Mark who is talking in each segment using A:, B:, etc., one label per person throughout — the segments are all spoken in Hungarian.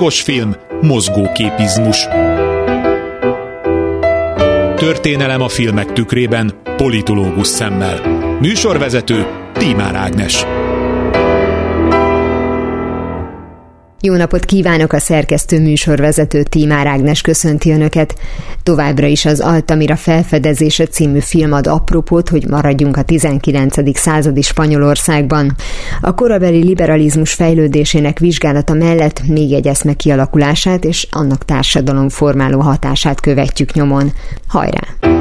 A: Hangos film, mozgóképizmus. Történelem a filmek tükrében, politológus szemmel. Műsorvezető Tímár Ágnes.
B: Jó napot kívánok a szerkesztő műsorvezető Tímár Ágnes köszönti Önöket. Továbbra is az Altamira felfedezése című film ad apropót, hogy maradjunk a 19. századi Spanyolországban. A korabeli liberalizmus fejlődésének vizsgálata mellett még egy eszme kialakulását és annak társadalomformáló hatását követjük nyomon. Hajrá!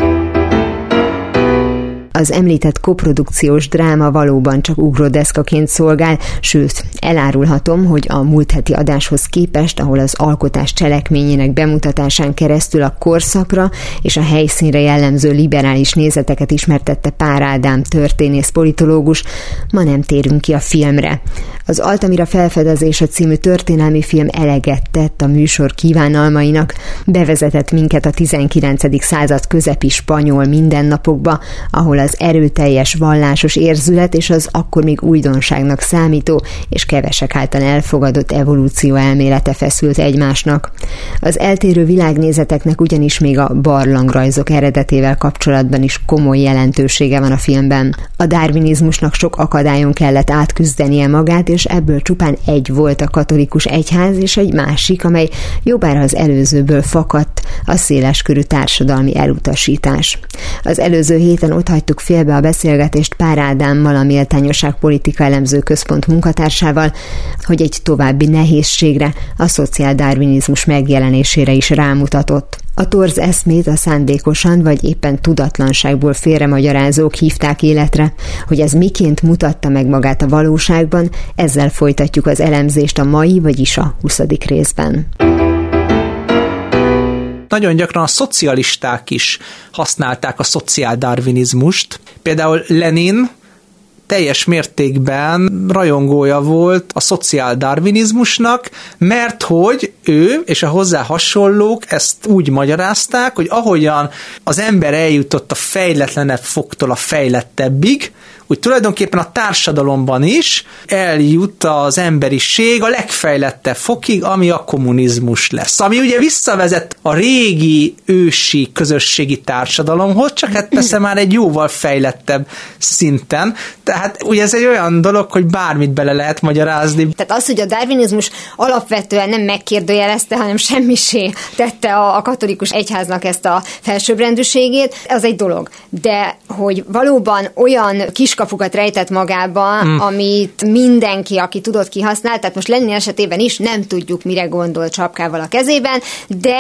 B: Az említett koprodukciós dráma valóban csak ugrodeszkaként szolgál, sőt, elárulhatom, hogy a múlt heti adáshoz képest, ahol az alkotás cselekményének bemutatásán keresztül a korszakra és a helyszínre jellemző liberális nézeteket ismertette Pár Ádám történész politológus, ma nem térünk ki a filmre. Az Altamira felfedezése című történelmi film eleget tett a műsor kívánalmainak, bevezetett minket a 19. század közepi spanyol mindennapokba, ahol az erőteljes vallásos érzület és az akkor még újdonságnak számító és kevesek által elfogadott evolúció elmélete feszült egymásnak. Az eltérő világnézeteknek ugyanis még a barlangrajzok eredetével kapcsolatban is komoly jelentősége van a filmben. A darwinizmusnak sok akadályon kellett átküzdenie magát, és ebből csupán egy volt a katolikus egyház, és egy másik, amely jobbára az előzőből fakadt, a széleskörű társadalmi elutasítás. Az előző héten ott hagytuk félbe a beszélgetést Pár Ádámmal, a Méltányosság Politika Elemző Központ munkatársával, hogy egy további nehézségre, a szociáldarwinizmus megjelenésére is rámutatott. A torz eszmét a szándékosan vagy éppen tudatlanságból félremagyarázók hívták életre, hogy ez miként mutatta meg magát a valóságban, ezzel folytatjuk az elemzést a mai, vagyis a 20. részben
C: nagyon gyakran a szocialisták is használták a szociáldarvinizmust. Például Lenin teljes mértékben rajongója volt a szociáldarvinizmusnak, mert hogy ő és a hozzá hasonlók ezt úgy magyarázták, hogy ahogyan az ember eljutott a fejletlenebb foktól a fejlettebbig, úgy tulajdonképpen a társadalomban is eljut az emberiség a legfejlettebb fokig, ami a kommunizmus lesz. Ami ugye visszavezet a régi ősi közösségi társadalomhoz, csak hát persze már egy jóval fejlettebb szinten. Tehát ugye ez egy olyan dolog, hogy bármit bele lehet magyarázni.
D: Tehát az, hogy a darwinizmus alapvetően nem megkérdőjelezte, hanem semmisé tette a, a katolikus egyháznak ezt a felsőbbrendűségét, az egy dolog. De hogy valóban olyan kis kiskapukat rejtett magában, mm. amit mindenki, aki tudott kihasznál, tehát most Lenin esetében is nem tudjuk, mire gondol csapkával a kezében, de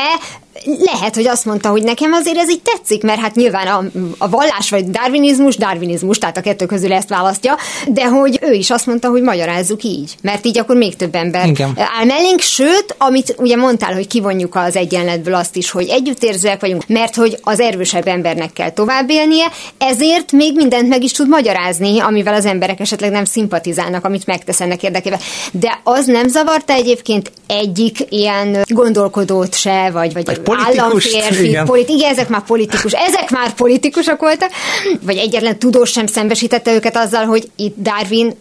D: lehet, hogy azt mondta, hogy nekem azért ez így tetszik, mert hát nyilván a, a vallás vagy darwinizmus, darwinizmus, tehát a kettő közül ezt választja, de hogy ő is azt mondta, hogy magyarázzuk így, mert így akkor még több ember Igen. áll mellénk, sőt, amit ugye mondtál, hogy kivonjuk az egyenletből azt is, hogy együttérzőek vagyunk, mert hogy az erősebb embernek kell tovább élnie, ezért még mindent meg is tud magyarázni, amivel az emberek esetleg nem szimpatizálnak, amit megtesz ennek érdekében. De az nem zavarta egyébként egyik ilyen gondolkodót se, vagy, vagy, vagy államférfi, igen. Politi- igen, ezek már politikus, ezek már politikusok voltak, vagy egyetlen tudós sem szembesítette őket azzal, hogy itt Darwin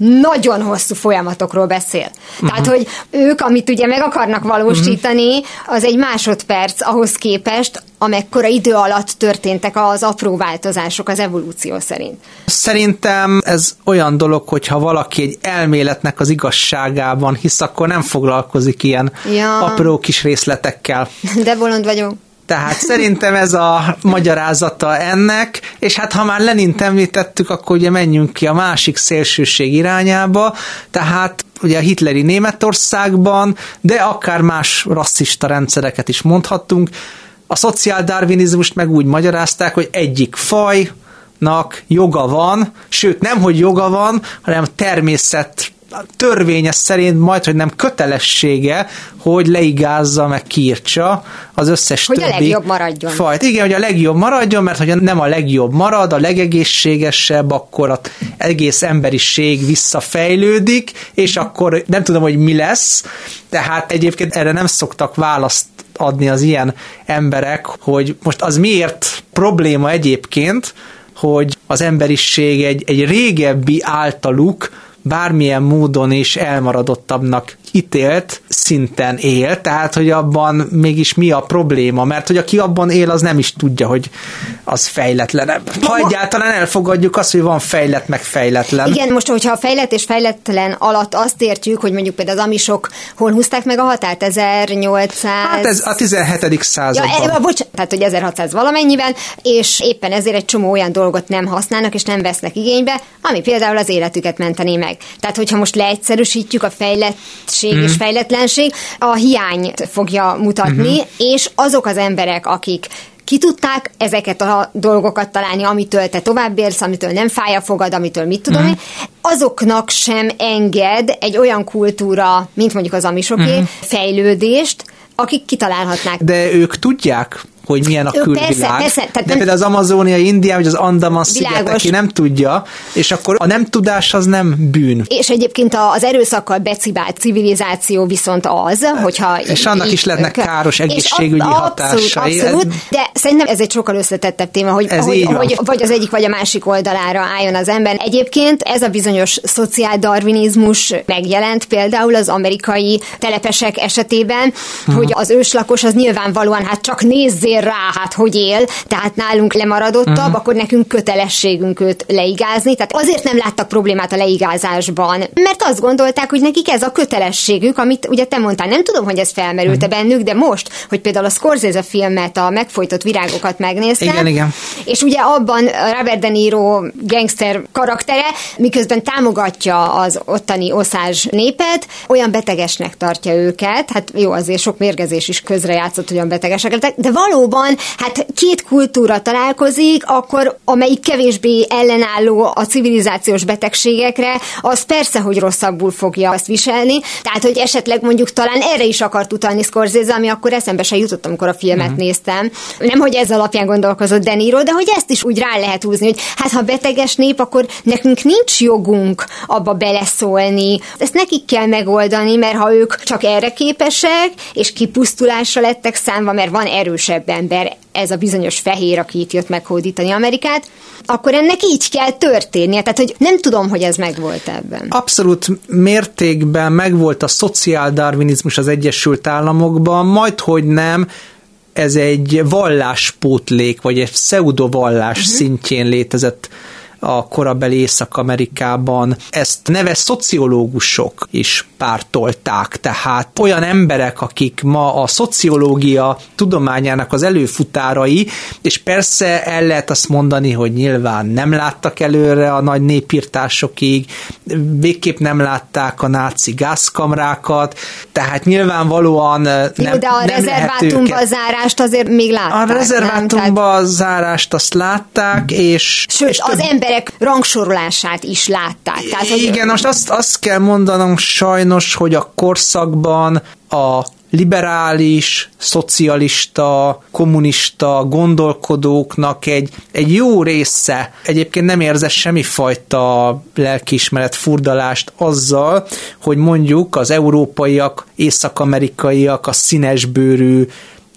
D: nagyon hosszú folyamatokról beszél. Uh-huh. Tehát, hogy ők, amit ugye meg akarnak valósítani, uh-huh. az egy másodperc ahhoz képest, amekkora idő alatt történtek az apró változások az evolúció szerint.
C: Szerintem ez olyan dolog, hogyha valaki egy elméletnek az igazságában hisz, akkor nem foglalkozik ilyen ja. apró kis részletekkel.
D: De bolond vagyok.
C: Tehát szerintem ez a magyarázata ennek, és hát ha már Lenint említettük, akkor ugye menjünk ki a másik szélsőség irányába, tehát ugye a hitleri Németországban, de akár más rasszista rendszereket is mondhattunk, a szociáldarvinizmust meg úgy magyarázták, hogy egyik fajnak joga van, sőt nem, hogy joga van, hanem természet törvényes szerint majd, hogy nem kötelessége, hogy leigázza, meg kiírtsa az összes
D: hogy
C: többi
D: a legjobb maradjon.
C: fajt. Igen, hogy a legjobb maradjon, mert hogyha nem a legjobb marad, a legegészségesebb, akkor az egész emberiség visszafejlődik, és akkor nem tudom, hogy mi lesz. Tehát egyébként erre nem szoktak választ adni az ilyen emberek, hogy most az miért probléma egyébként, hogy az emberiség egy, egy régebbi általuk bármilyen módon is elmaradottabbnak ítélt szinten él, tehát hogy abban mégis mi a probléma, mert hogy aki abban él, az nem is tudja, hogy az fejletlenebb. Ha egyáltalán elfogadjuk azt, hogy van fejlett meg fejletlen.
D: Igen, most, hogyha a fejlett és fejletlen alatt azt értjük, hogy mondjuk például az amisok hol húzták meg a határt? 1800...
C: Hát ez a 17. században.
D: Ja, e, bocs, tehát hogy 1600 valamennyivel, és éppen ezért egy csomó olyan dolgot nem használnak, és nem vesznek igénybe, ami például az életüket menteni meg. Tehát, hogyha most leegyszerűsítjük a fejlettség mm. és fejletlenség, a hiányt fogja mutatni, mm-hmm. és azok az emberek, akik ki tudták ezeket a dolgokat találni, amitől te továbbérsz, amitől nem fáj a fogad, amitől mit tudom mm. én, azoknak sem enged egy olyan kultúra, mint mondjuk az amisoké, mm. fejlődést, akik kitalálhatnák.
C: De ők tudják, hogy milyen a külvilág. Persze, persze, tehát De nem... például az amazóniai Indián, vagy az Andaman szigetek, nem tudja, és akkor a nem tudás az nem bűn.
D: És egyébként az erőszakkal becibált civilizáció viszont az, hogyha...
C: És annak is lehetnek káros egészségügyi abszolút, hatásai.
D: Abszolút, de szerintem ez egy sokkal összetettebb téma, hogy, ez hogy, hogy vagy az egyik vagy a másik oldalára álljon az ember. Egyébként ez a bizonyos szociáldarvinizmus megjelent például az amerikai telepesek esetében, hmm. hogy az őslakos az nyilvánvalóan hát csak nézzél rá, hát hogy él, tehát nálunk lemaradottabb, uh-huh. akkor nekünk kötelességünk őt leigázni. Tehát azért nem láttak problémát a leigázásban, mert azt gondolták, hogy nekik ez a kötelességük, amit ugye te mondtál, nem tudom, hogy ez felmerült-e uh-huh. bennük, de most, hogy például a Scorsese filmet, a megfojtott virágokat megnéztem,
C: igen, igen.
D: és ugye abban Robert De Niro gangster karaktere, miközben támogatja az ottani oszázs népet, olyan betegesnek tartja őket, hát jó, azért sok mérgezés is közrejátszott, hogy olyan betegesek lettek, de valóban valóban, hát két kultúra találkozik, akkor amelyik kevésbé ellenálló a civilizációs betegségekre, az persze, hogy rosszabbul fogja azt viselni. Tehát, hogy esetleg mondjuk talán erre is akart utalni Scorsese, ami akkor eszembe se jutott, amikor a filmet uh-huh. néztem. Nem, hogy ez alapján gondolkozott De Niro, de hogy ezt is úgy rá lehet húzni, hogy hát ha beteges nép, akkor nekünk nincs jogunk abba beleszólni. Ezt nekik kell megoldani, mert ha ők csak erre képesek, és kipusztulásra lettek számva, mert van erősebb ember, ez a bizonyos fehér, aki itt jött meghódítani Amerikát, akkor ennek így kell történnie. Tehát, hogy nem tudom, hogy ez megvolt ebben.
C: Abszolút mértékben megvolt a szociáldarvinizmus az Egyesült Államokban, majd hogy nem, ez egy valláspótlék, vagy egy pseudovallás uh-huh. szintjén létezett a korabeli Észak-Amerikában. Ezt neves szociológusok is pártolták, tehát olyan emberek, akik ma a szociológia tudományának az előfutárai, és persze el lehet azt mondani, hogy nyilván nem láttak előre a nagy népírtásokig, végképp nem látták a náci gázkamrákat, tehát nyilvánvalóan nem,
D: Jó, de a
C: nem
D: rezervátumba zárást azért még látták.
C: A rezervátumba nem? zárást azt látták, és...
D: Sőt,
C: és
D: az több... emberek rangsorolását is látták.
C: Tehát, hogy... Igen, most azt, azt kell mondanom sajnos, hogy a korszakban a liberális, szocialista, kommunista gondolkodóknak egy, egy jó része egyébként nem érzett semmifajta lelkiismeret furdalást azzal, hogy mondjuk az európaiak, észak-amerikaiak, a színesbőrű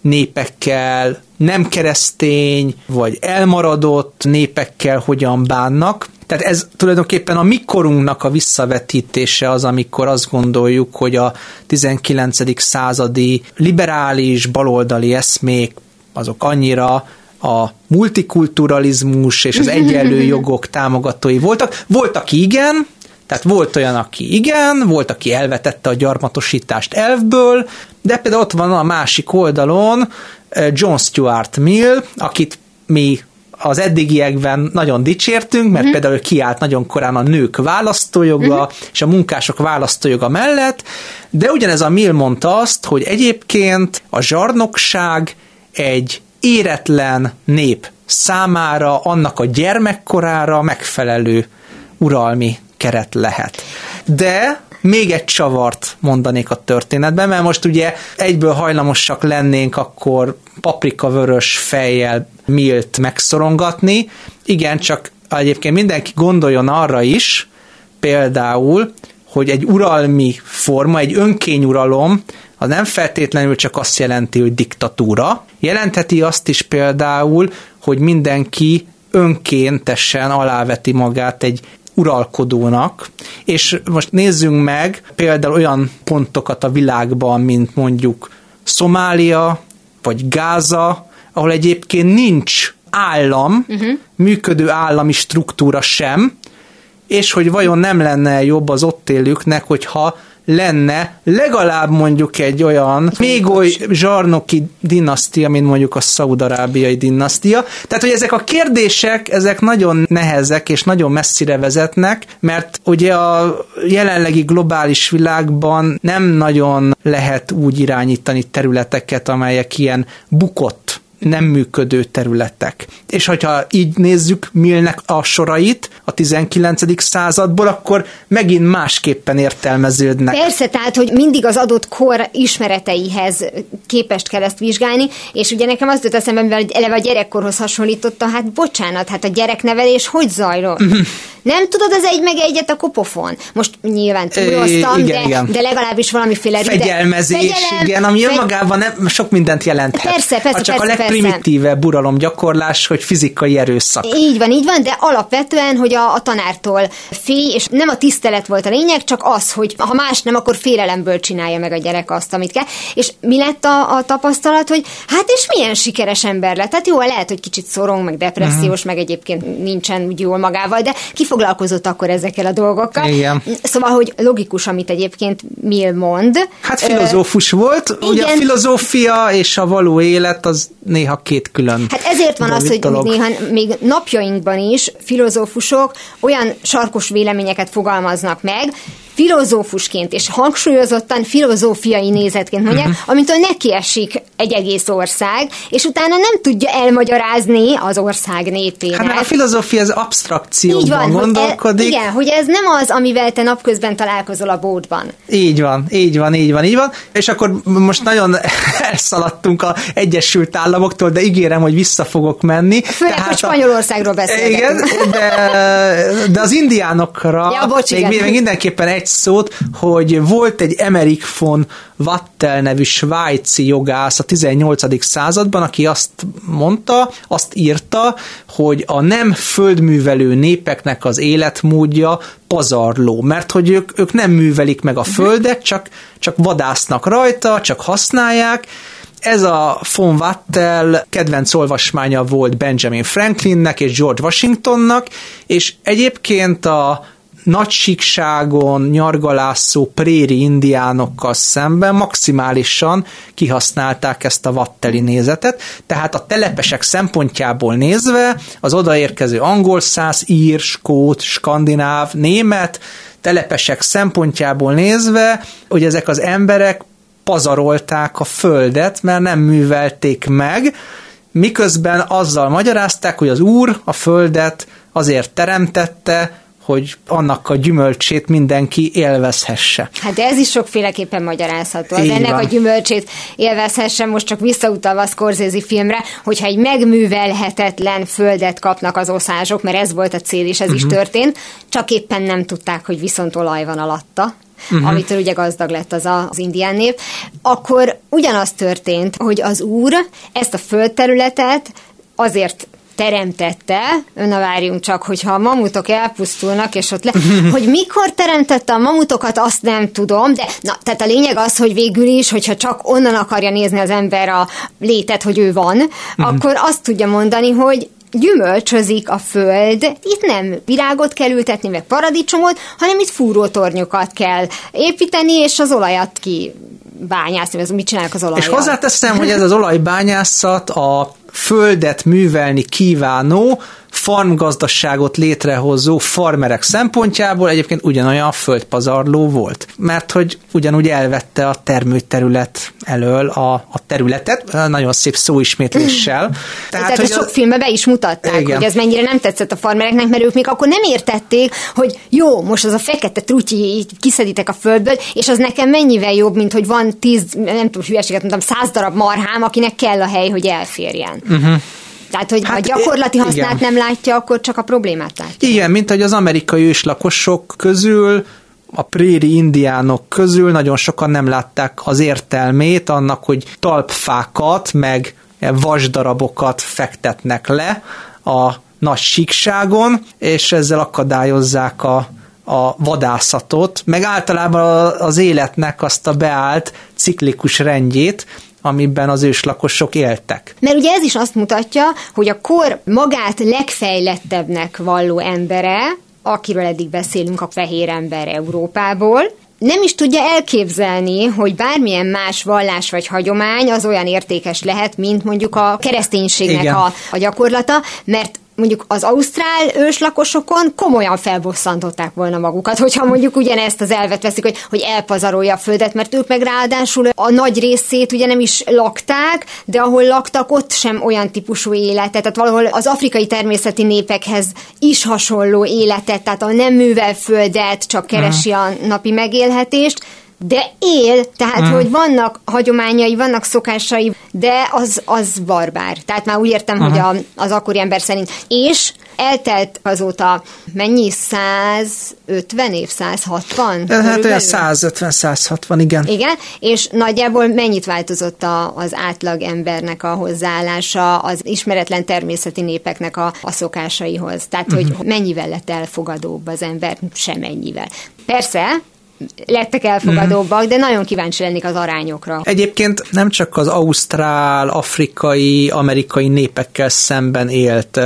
C: népekkel, nem keresztény, vagy elmaradott népekkel hogyan bánnak, tehát ez tulajdonképpen a mikorunknak a visszavetítése az, amikor azt gondoljuk, hogy a 19. századi liberális, baloldali eszmék azok annyira a multikulturalizmus és az egyenlő jogok támogatói voltak. Volt, aki igen, tehát volt olyan, aki igen, volt, aki elvetette a gyarmatosítást elvből, de például ott van a másik oldalon eh, John Stuart Mill, akit mi az eddigiekben nagyon dicsértünk, mert uh-huh. például kiállt nagyon korán a nők választójoga uh-huh. és a munkások választójoga mellett, de ugyanez a Mill mondta azt, hogy egyébként a zsarnokság egy éretlen nép számára, annak a gyermekkorára megfelelő uralmi keret lehet. De még egy csavart mondanék a történetben, mert most ugye egyből hajlamosak lennénk akkor paprika vörös fejjel milt megszorongatni. Igen, csak egyébként mindenki gondoljon arra is, például, hogy egy uralmi forma, egy önkényuralom, az nem feltétlenül csak azt jelenti, hogy diktatúra. Jelentheti azt is például, hogy mindenki önkéntesen aláveti magát egy uralkodónak, és most nézzünk meg például olyan pontokat a világban, mint mondjuk Szomália, vagy Gáza, ahol egyébként nincs állam, uh-huh. működő állami struktúra sem, és hogy vajon nem lenne jobb az ott élőknek, hogyha lenne legalább mondjuk egy olyan még oly zsarnoki dinasztia, mint mondjuk a szaudarábiai dinasztia. Tehát, hogy ezek a kérdések, ezek nagyon nehezek és nagyon messzire vezetnek, mert ugye a jelenlegi globális világban nem nagyon lehet úgy irányítani területeket, amelyek ilyen bukott nem működő területek. És hogyha így nézzük Millnek a sorait a 19. századból, akkor megint másképpen értelmeződnek.
D: Persze, tehát, hogy mindig az adott kor ismereteihez képest kell ezt vizsgálni, és ugye nekem az jut eszembe, mivel eleve a gyerekkorhoz hasonlította, hát bocsánat, hát a gyereknevelés hogy zajlott? Mhm. Nem tudod az egy meg egyet a kopofon? Most nyilván túloztam, de, igen. de legalábbis valamiféle
C: Fegyelmezés, Fegyelem, igen, ami fegy... önmagában nem, sok mindent jelenthet.
D: Persze, persze,
C: csak
D: persze,
C: a legprimitívebb buralom gyakorlás, hogy fizikai erőszak.
D: Így van, így van, de alapvetően, hogy a, a tanártól félj, és nem a tisztelet volt a lényeg, csak az, hogy ha más nem, akkor félelemből csinálja meg a gyerek azt, amit kell. És mi lett a, a tapasztalat, hogy hát és milyen sikeres ember lett. Tehát jó, lehet, hogy kicsit szorong, meg depressziós, uh-huh. meg egyébként nincsen úgy jól magával, de ki foglalkozott akkor ezekkel a dolgokkal.
C: Igen.
D: Szóval, hogy logikus, amit egyébként Mill mond.
C: Hát filozófus volt, igen. ugye a filozófia és a való élet az néha két külön.
D: Hát ezért van az, hogy néha még napjainkban is filozófusok olyan sarkos véleményeket fogalmaznak meg, filozófusként és hangsúlyozottan filozófiai nézetként mondják, uh-huh. amitől nekiesik egy egész ország, és utána nem tudja elmagyarázni az ország népének.
C: Hát a filozófia az abstrakcióban Így van, gondolkodik.
D: Hogy e, igen, hogy ez nem az, amivel te napközben találkozol a bódban.
C: Így van, így van, így van, így van. És akkor most nagyon elszaladtunk a Egyesült Államoktól, de ígérem, hogy vissza fogok menni.
D: Főleg, Tehát hogy Spanyolországról beszélgetünk.
C: Igen, de, de az indiánokra
D: ja, bocs,
C: még, még mindenképpen egy egy szót, hogy volt egy Emmerich von Wattel nevű svájci jogász a 18. században, aki azt mondta, azt írta, hogy a nem földművelő népeknek az életmódja pazarló, mert hogy ők, ők nem művelik meg a földet, csak, csak vadásznak rajta, csak használják, ez a von Wattel kedvenc olvasmánya volt Benjamin Franklinnek és George Washingtonnak, és egyébként a nagy síkságon nyargalászó préri indiánokkal szemben maximálisan kihasználták ezt a vatteli nézetet, tehát a telepesek szempontjából nézve az odaérkező angol száz, ír, skót, skandináv, német telepesek szempontjából nézve, hogy ezek az emberek pazarolták a földet, mert nem művelték meg, miközben azzal magyarázták, hogy az úr a földet azért teremtette, hogy annak a gyümölcsét mindenki élvezhesse.
D: Hát ez is sokféleképpen magyarázható. Az ennek van. a gyümölcsét élvezhesse, most csak visszautalva a Scorsese filmre, hogyha egy megművelhetetlen földet kapnak az oszázsok, mert ez volt a cél, és ez uh-huh. is mhm. történt, csak éppen nem tudták, hogy viszont olaj van alatta, uh-huh. amitől ugye gazdag lett az a, az indián nép, akkor ugyanaz történt, hogy az úr ezt a földterületet azért teremtette, na várjunk csak, hogyha a mamutok elpusztulnak, és ott le, hogy mikor teremtette a mamutokat, azt nem tudom, de na, tehát a lényeg az, hogy végül is, hogyha csak onnan akarja nézni az ember a létet, hogy ő van, uh-huh. akkor azt tudja mondani, hogy gyümölcsözik a föld, itt nem virágot kell ültetni, meg paradicsomot, hanem itt fúrótornyokat kell építeni, és az olajat ki bányászni, ez mit csinálnak az olajjal.
C: És hozzáteszem, hogy ez az olajbányászat a földet művelni kívánó, farmgazdaságot létrehozó farmerek szempontjából egyébként ugyanolyan földpazarló volt. Mert hogy ugyanúgy elvette a termőterület elől a, a területet, nagyon szép szóismétléssel.
D: Tehát, Tehát hogy sok a... filmben be is mutatták, igen. hogy ez mennyire nem tetszett a farmereknek, mert ők még akkor nem értették, hogy jó, most az a fekete trutyi így kiszeditek a földből, és az nekem mennyivel jobb, mint hogy van tíz, nem tudom, hülyeséget mondtam, száz darab marhám, akinek kell a hely, hogy elférjen. Uh-huh. Tehát, hogy hát, ha gyakorlati hasznát igen. nem látja, akkor csak a problémát látja.
C: Igen, mint hogy az amerikai őslakosok közül a préri indiánok közül nagyon sokan nem látták az értelmét annak, hogy talpfákat, meg vasdarabokat fektetnek le a nagy síkságon, és ezzel akadályozzák a, a vadászatot, meg általában az életnek azt a beállt ciklikus rendjét, amiben az őslakosok éltek.
D: Mert ugye ez is azt mutatja, hogy a kor magát legfejlettebbnek valló embere, akiről eddig beszélünk, a fehér ember Európából, nem is tudja elképzelni, hogy bármilyen más vallás vagy hagyomány az olyan értékes lehet, mint mondjuk a kereszténységnek a, a gyakorlata, mert mondjuk az ausztrál őslakosokon komolyan felbosszantották volna magukat, hogyha mondjuk ugyanezt az elvet veszik, hogy, hogy elpazarolja a földet, mert ők meg ráadásul a nagy részét ugye nem is lakták, de ahol laktak, ott sem olyan típusú életet, tehát valahol az afrikai természeti népekhez is hasonló életet, tehát a nem művel földet, csak keresi a napi megélhetést, de él, tehát mm. hogy vannak hagyományai, vannak szokásai, de az, az barbár. Tehát már úgy értem, uh-huh. hogy a, az akkori ember szerint. És eltelt azóta mennyi? 150 év, 160?
C: Hát olyan 150-160, igen.
D: Igen, és nagyjából mennyit változott a, az átlag embernek a hozzáállása az ismeretlen természeti népeknek a, a szokásaihoz? Tehát, uh-huh. hogy mhm. mennyivel lett elfogadóbb az ember? Semennyivel. Persze, lettek elfogadóbbak, de nagyon kíváncsi lennék az arányokra.
C: Egyébként nem csak az ausztrál, afrikai, amerikai népekkel szemben élt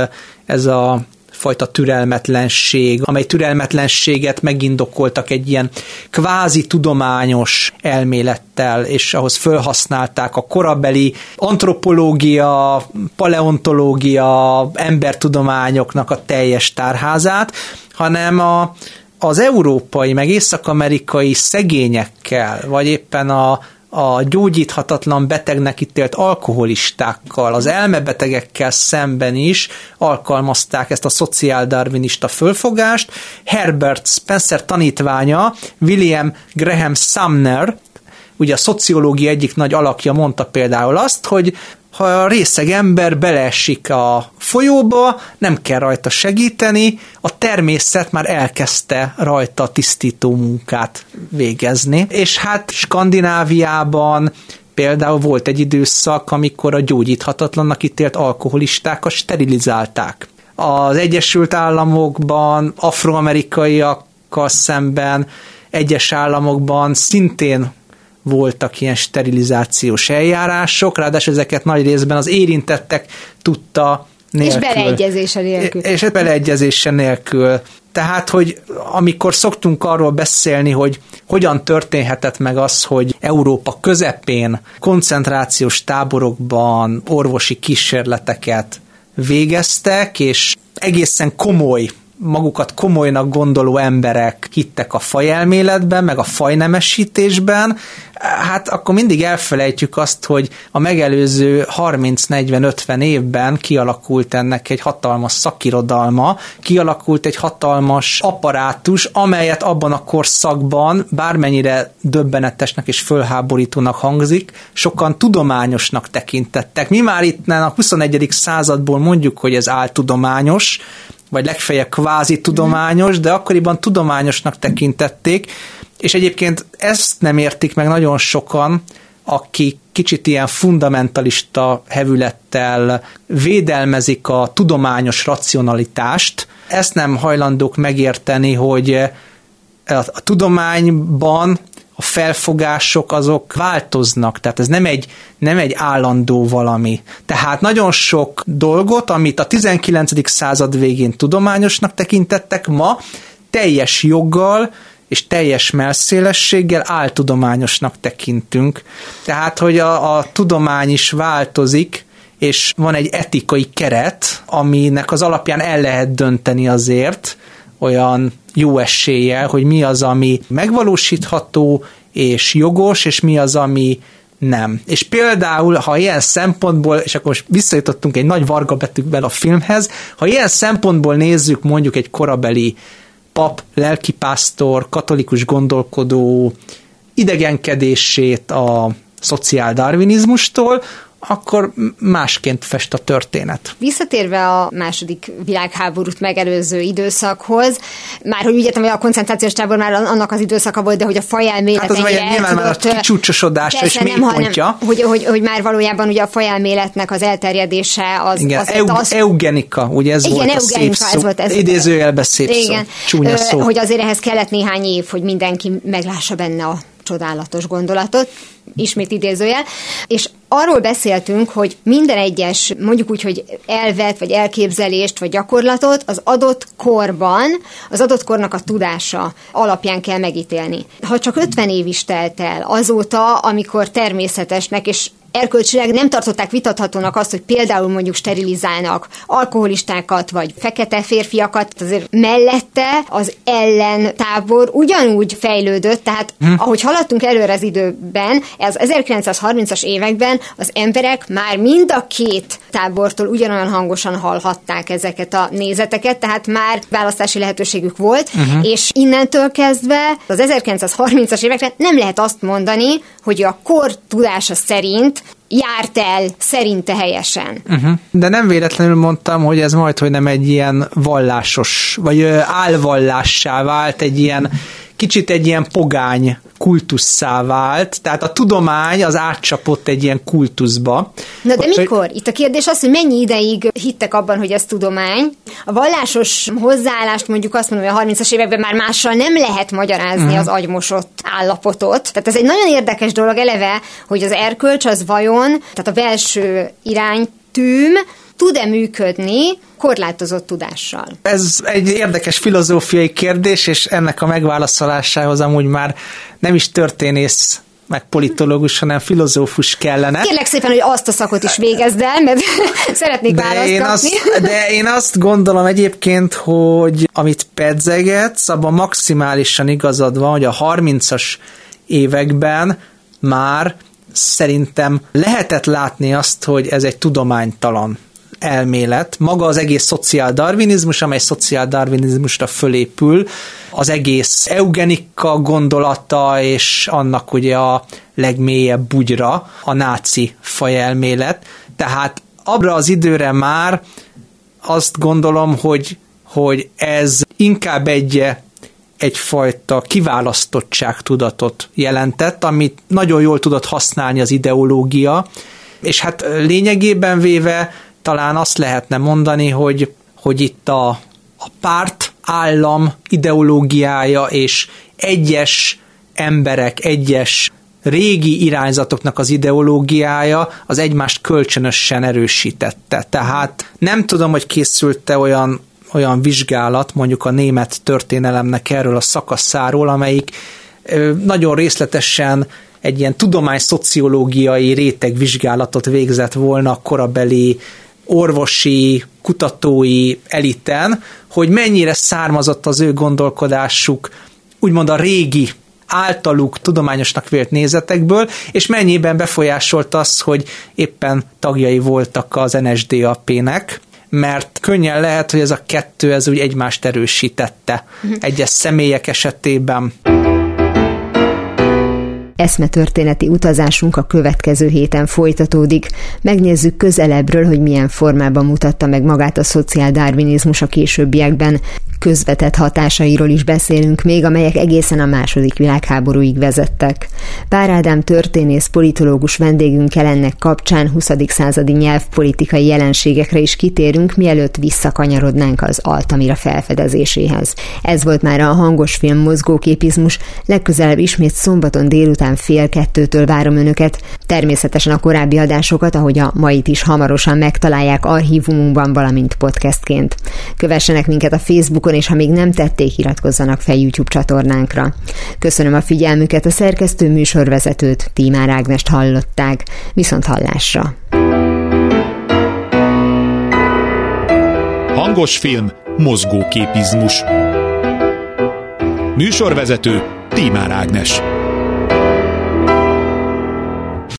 C: ez a fajta türelmetlenség, amely türelmetlenséget megindokoltak egy ilyen kvázi tudományos elmélettel, és ahhoz felhasználták a korabeli antropológia, paleontológia, embertudományoknak a teljes tárházát, hanem a, az európai, meg észak-amerikai szegényekkel, vagy éppen a, a gyógyíthatatlan betegnek ítélt alkoholistákkal, az elmebetegekkel szemben is alkalmazták ezt a szociáldarwinista fölfogást. Herbert Spencer tanítványa, William Graham Sumner, ugye a szociológia egyik nagy alakja mondta például azt, hogy ha a részeg ember beleesik a folyóba, nem kell rajta segíteni, a természet már elkezdte rajta tisztító munkát végezni. És hát Skandináviában például volt egy időszak, amikor a gyógyíthatatlannak ítélt alkoholistákat sterilizálták. Az Egyesült Államokban afroamerikaiakkal szemben egyes államokban szintén voltak ilyen sterilizációs eljárások, ráadásul ezeket nagy részben az érintettek tudta nélkül.
D: És beleegyezése nélkül.
C: És beleegyezése nélkül. Tehát, hogy amikor szoktunk arról beszélni, hogy hogyan történhetett meg az, hogy Európa közepén koncentrációs táborokban orvosi kísérleteket végeztek, és egészen komoly magukat komolynak gondoló emberek hittek a fajelméletben, meg a fajnemesítésben, hát akkor mindig elfelejtjük azt, hogy a megelőző 30-40-50 évben kialakult ennek egy hatalmas szakirodalma, kialakult egy hatalmas apparátus, amelyet abban a korszakban, bármennyire döbbenetesnek és fölháborítónak hangzik, sokan tudományosnak tekintettek. Mi már itt a 21. századból mondjuk, hogy ez áltudományos, vagy legfeljebb kvázi tudományos, de akkoriban tudományosnak tekintették, és egyébként ezt nem értik meg nagyon sokan, akik kicsit ilyen fundamentalista hevülettel védelmezik a tudományos racionalitást. Ezt nem hajlandók megérteni, hogy a tudományban a felfogások azok változnak, tehát ez nem egy, nem egy állandó valami. Tehát nagyon sok dolgot, amit a 19. század végén tudományosnak tekintettek, ma teljes joggal és teljes melszélességgel áltudományosnak tekintünk. Tehát, hogy a, a tudomány is változik, és van egy etikai keret, aminek az alapján el lehet dönteni azért, olyan jó eséllyel, hogy mi az, ami megvalósítható és jogos, és mi az, ami nem. És például, ha ilyen szempontból, és akkor most visszajutottunk egy nagy varga betűkben a filmhez, ha ilyen szempontból nézzük mondjuk egy korabeli pap, lelkipásztor, katolikus gondolkodó idegenkedését a szociál darwinizmustól, akkor másként fest a történet.
D: Visszatérve a második világháborút megelőző időszakhoz, már hogy úgy hogy a koncentrációs tábor már annak az időszaka volt, de hogy a fajelmélet
C: hát az ennyire nyilván már a kicsúcsosodásra és mélypontja.
D: Hanem, hogy, hogy, hogy, már valójában ugye a fajelméletnek az elterjedése az...
C: Igen,
D: az,
C: eug, az, eugenika, ugye ez igen, volt a szép szó. Ez volt, ez idézőjelben szép igen, szó, csúnya szó.
D: Hogy azért ehhez kellett néhány év, hogy mindenki meglássa benne a csodálatos gondolatot, ismét idézőjel, és arról beszéltünk, hogy minden egyes, mondjuk úgy, hogy elvet, vagy elképzelést, vagy gyakorlatot az adott korban, az adott kornak a tudása alapján kell megítélni. Ha csak 50 év is telt el azóta, amikor természetesnek és erkölcsileg nem tartották vitathatónak azt, hogy például mondjuk sterilizálnak alkoholistákat, vagy fekete férfiakat, azért mellette az ellentábor ugyanúgy fejlődött, tehát hm. ahogy haladtunk előre az időben, az 1930-as években az emberek már mind a két tábortól ugyanolyan hangosan hallhatták ezeket a nézeteket, tehát már választási lehetőségük volt, uh-huh. és innentől kezdve az 1930-as évekre nem lehet azt mondani, hogy a kor tudása szerint járt el szerinte helyesen.
C: Uh-huh. De nem véletlenül mondtam, hogy ez majd, hogy nem egy ilyen vallásos, vagy álvallássá vált, egy ilyen kicsit egy ilyen pogány kultusszá vált, tehát a tudomány az átcsapott egy ilyen kultuszba.
D: Na de mikor? Itt a kérdés az, hogy mennyi ideig hittek abban, hogy ez tudomány. A vallásos hozzáállást mondjuk azt mondom, hogy a 30-as években már mással nem lehet magyarázni uh-huh. az agymosott állapotot. Tehát ez egy nagyon érdekes dolog eleve, hogy az erkölcs az vajon, tehát a belső iránytűm, tud-e működni korlátozott tudással?
C: Ez egy érdekes filozófiai kérdés, és ennek a megválaszolásához amúgy már nem is történész meg politológus, hanem filozófus kellene.
D: Kérlek szépen, hogy azt a szakot is végezd el, mert szeretnék de választ
C: én azt, De én azt gondolom egyébként, hogy amit pedzegetsz, abban maximálisan igazad van, hogy a 30-as években már szerintem lehetett látni azt, hogy ez egy tudománytalan elmélet, maga az egész szociáldarvinizmus, amely szociáldarvinizmusra fölépül, az egész eugenika gondolata, és annak ugye a legmélyebb bugyra a náci fajelmélet. Tehát abra az időre már azt gondolom, hogy, hogy ez inkább egy egyfajta kiválasztottságtudatot jelentett, amit nagyon jól tudott használni az ideológia, és hát lényegében véve talán azt lehetne mondani, hogy, hogy itt a, a párt állam ideológiája és egyes emberek, egyes régi irányzatoknak az ideológiája az egymást kölcsönösen erősítette. Tehát nem tudom, hogy készült-e olyan, olyan vizsgálat mondjuk a német történelemnek erről a szakaszáról, amelyik nagyon részletesen egy ilyen tudományszociológiai rétegvizsgálatot végzett volna a korabeli orvosi, kutatói eliten, hogy mennyire származott az ő gondolkodásuk úgymond a régi általuk tudományosnak vélt nézetekből, és mennyiben befolyásolt az, hogy éppen tagjai voltak az NSDAP-nek, mert könnyen lehet, hogy ez a kettő ez úgy egymást erősítette mhm. egyes személyek esetében.
B: Eszmetörténeti utazásunk a következő héten folytatódik. Megnézzük közelebbről, hogy milyen formában mutatta meg magát a szociáldarvinizmus a későbbiekben. Közvetett hatásairól is beszélünk még, amelyek egészen a második világháborúig vezettek. Pár Ádám történész politológus vendégünkkel ennek kapcsán 20. századi nyelvpolitikai jelenségekre is kitérünk, mielőtt visszakanyarodnánk az Altamira felfedezéséhez. Ez volt már a hangos film mozgóképizmus, legközelebb ismét szombaton délután fél kettőtől várom önöket. Természetesen a korábbi adásokat, ahogy a mait is hamarosan megtalálják archívumunkban, valamint podcastként. Kövessenek minket a Facebookon, és ha még nem tették, iratkozzanak fel YouTube csatornánkra. Köszönöm a figyelmüket, a szerkesztő műsorvezetőt, Tímár Ágnest hallották. Viszont hallásra!
A: Hangos film, mozgóképizmus. Műsorvezető Tímár Ágnes.